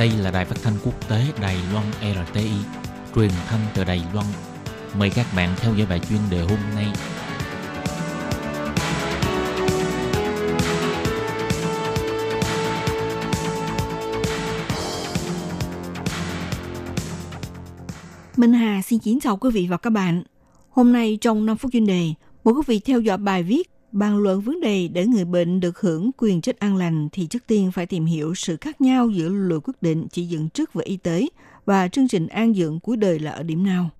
Đây là đài phát thanh quốc tế Đài Loan RTI, truyền thanh từ Đài Loan. Mời các bạn theo dõi bài chuyên đề hôm nay. Minh Hà xin kính chào quý vị và các bạn. Hôm nay trong 5 phút chuyên đề, mời quý vị theo dõi bài viết Bàn luận vấn đề để người bệnh được hưởng quyền chết an lành thì trước tiên phải tìm hiểu sự khác nhau giữa luật quyết định chỉ dựng trước về y tế và chương trình an dưỡng cuối đời là ở điểm nào.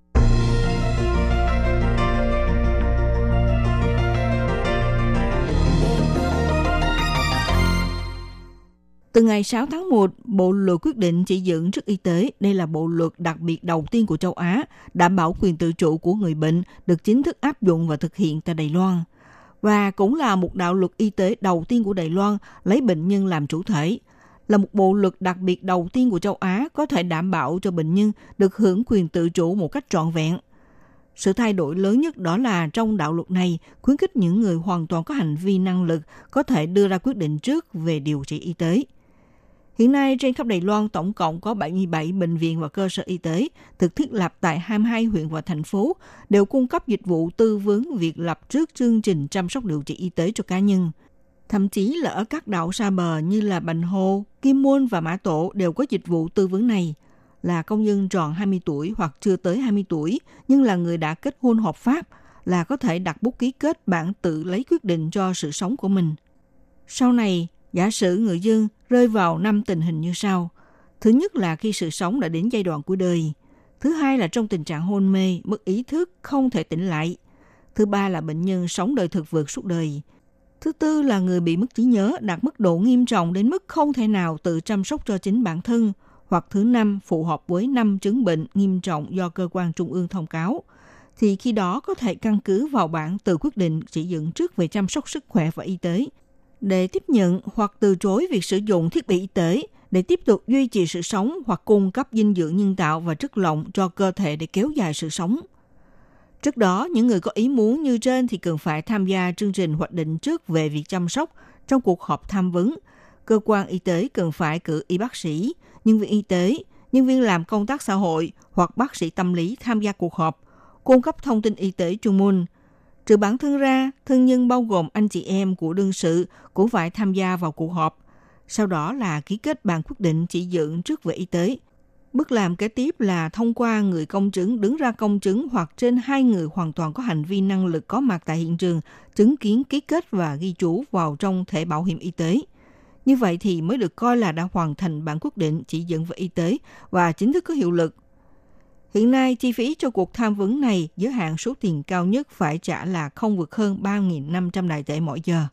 Từ ngày 6 tháng 1, Bộ luật quyết định chỉ dẫn trước y tế, đây là bộ luật đặc biệt đầu tiên của châu Á, đảm bảo quyền tự chủ của người bệnh được chính thức áp dụng và thực hiện tại Đài Loan – và cũng là một đạo luật y tế đầu tiên của Đài Loan lấy bệnh nhân làm chủ thể, là một bộ luật đặc biệt đầu tiên của châu Á có thể đảm bảo cho bệnh nhân được hưởng quyền tự chủ một cách trọn vẹn. Sự thay đổi lớn nhất đó là trong đạo luật này khuyến khích những người hoàn toàn có hành vi năng lực có thể đưa ra quyết định trước về điều trị y tế. Hiện nay trên khắp Đài Loan tổng cộng có 77 bệnh viện và cơ sở y tế được thiết lập tại 22 huyện và thành phố đều cung cấp dịch vụ tư vấn việc lập trước chương trình chăm sóc điều trị y tế cho cá nhân. Thậm chí là ở các đảo xa bờ như là Bành Hồ, Kim Môn và Mã Tổ đều có dịch vụ tư vấn này. Là công nhân tròn 20 tuổi hoặc chưa tới 20 tuổi nhưng là người đã kết hôn hợp pháp là có thể đặt bút ký kết bản tự lấy quyết định cho sự sống của mình. Sau này, Giả sử người dân rơi vào năm tình hình như sau. Thứ nhất là khi sự sống đã đến giai đoạn cuối đời. Thứ hai là trong tình trạng hôn mê, mất ý thức, không thể tỉnh lại. Thứ ba là bệnh nhân sống đời thực vượt suốt đời. Thứ tư là người bị mất trí nhớ đạt mức độ nghiêm trọng đến mức không thể nào tự chăm sóc cho chính bản thân. Hoặc thứ năm phù hợp với năm chứng bệnh nghiêm trọng do cơ quan trung ương thông cáo thì khi đó có thể căn cứ vào bản tự quyết định chỉ dựng trước về chăm sóc sức khỏe và y tế để tiếp nhận hoặc từ chối việc sử dụng thiết bị y tế để tiếp tục duy trì sự sống hoặc cung cấp dinh dưỡng nhân tạo và chất lỏng cho cơ thể để kéo dài sự sống. Trước đó, những người có ý muốn như trên thì cần phải tham gia chương trình hoạch định trước về việc chăm sóc trong cuộc họp tham vấn. Cơ quan y tế cần phải cử y bác sĩ, nhân viên y tế, nhân viên làm công tác xã hội hoặc bác sĩ tâm lý tham gia cuộc họp, cung cấp thông tin y tế chuyên môn, Trừ bản thân ra, thân nhân bao gồm anh chị em của đương sự cũng phải tham gia vào cuộc họp. Sau đó là ký kết bản quyết định chỉ dựng trước về y tế. Bước làm kế tiếp là thông qua người công chứng đứng ra công chứng hoặc trên hai người hoàn toàn có hành vi năng lực có mặt tại hiện trường, chứng kiến ký kết và ghi chú vào trong thẻ bảo hiểm y tế. Như vậy thì mới được coi là đã hoàn thành bản quyết định chỉ dẫn về y tế và chính thức có hiệu lực Hiện nay, chi phí cho cuộc tham vấn này giới hạn số tiền cao nhất phải trả là không vượt hơn 3.500 đại tệ mỗi giờ.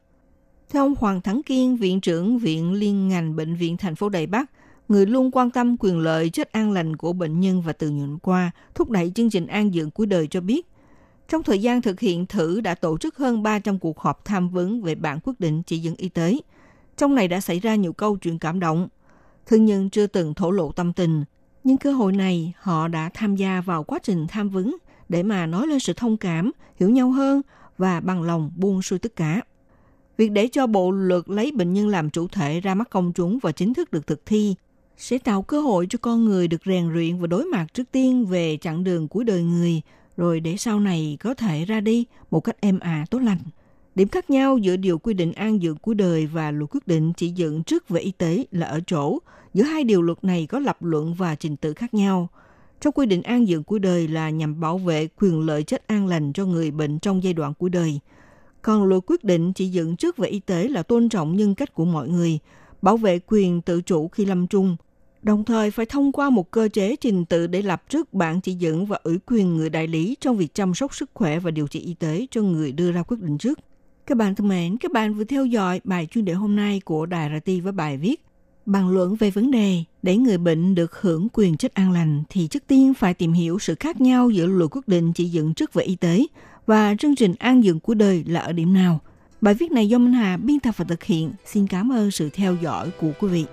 Theo ông Hoàng Thắng Kiên, Viện trưởng Viện Liên ngành Bệnh viện thành phố Đài Bắc, người luôn quan tâm quyền lợi chết an lành của bệnh nhân và từ nhiều năm qua, thúc đẩy chương trình an dưỡng cuối đời cho biết, trong thời gian thực hiện thử đã tổ chức hơn 300 cuộc họp tham vấn về bản quyết định chỉ dẫn y tế. Trong này đã xảy ra nhiều câu chuyện cảm động. Thương nhân chưa từng thổ lộ tâm tình, nhưng cơ hội này họ đã tham gia vào quá trình tham vấn để mà nói lên sự thông cảm, hiểu nhau hơn và bằng lòng buông xuôi tất cả. Việc để cho bộ luật lấy bệnh nhân làm chủ thể ra mắt công chúng và chính thức được thực thi sẽ tạo cơ hội cho con người được rèn luyện và đối mặt trước tiên về chặng đường cuối đời người, rồi để sau này có thể ra đi một cách êm ả tốt lành. Điểm khác nhau giữa điều quy định an dưỡng của đời và luật quyết định chỉ dựng trước về y tế là ở chỗ giữa hai điều luật này có lập luận và trình tự khác nhau. Trong quy định an dưỡng của đời là nhằm bảo vệ quyền lợi chết an lành cho người bệnh trong giai đoạn cuối đời. Còn luật quyết định chỉ dựng trước về y tế là tôn trọng nhân cách của mọi người, bảo vệ quyền tự chủ khi lâm trung, đồng thời phải thông qua một cơ chế trình tự để lập trước bản chỉ dẫn và ủy quyền người đại lý trong việc chăm sóc sức khỏe và điều trị y tế cho người đưa ra quyết định trước. Các bạn thân mến, các bạn vừa theo dõi bài chuyên đề hôm nay của Đài RT với bài viết Bàn luận về vấn đề để người bệnh được hưởng quyền chất an lành thì trước tiên phải tìm hiểu sự khác nhau giữa luật quyết định chỉ dựng trước về y tế và chương trình an dưỡng của đời là ở điểm nào. Bài viết này do Minh Hà biên tập và thực hiện. Xin cảm ơn sự theo dõi của quý vị.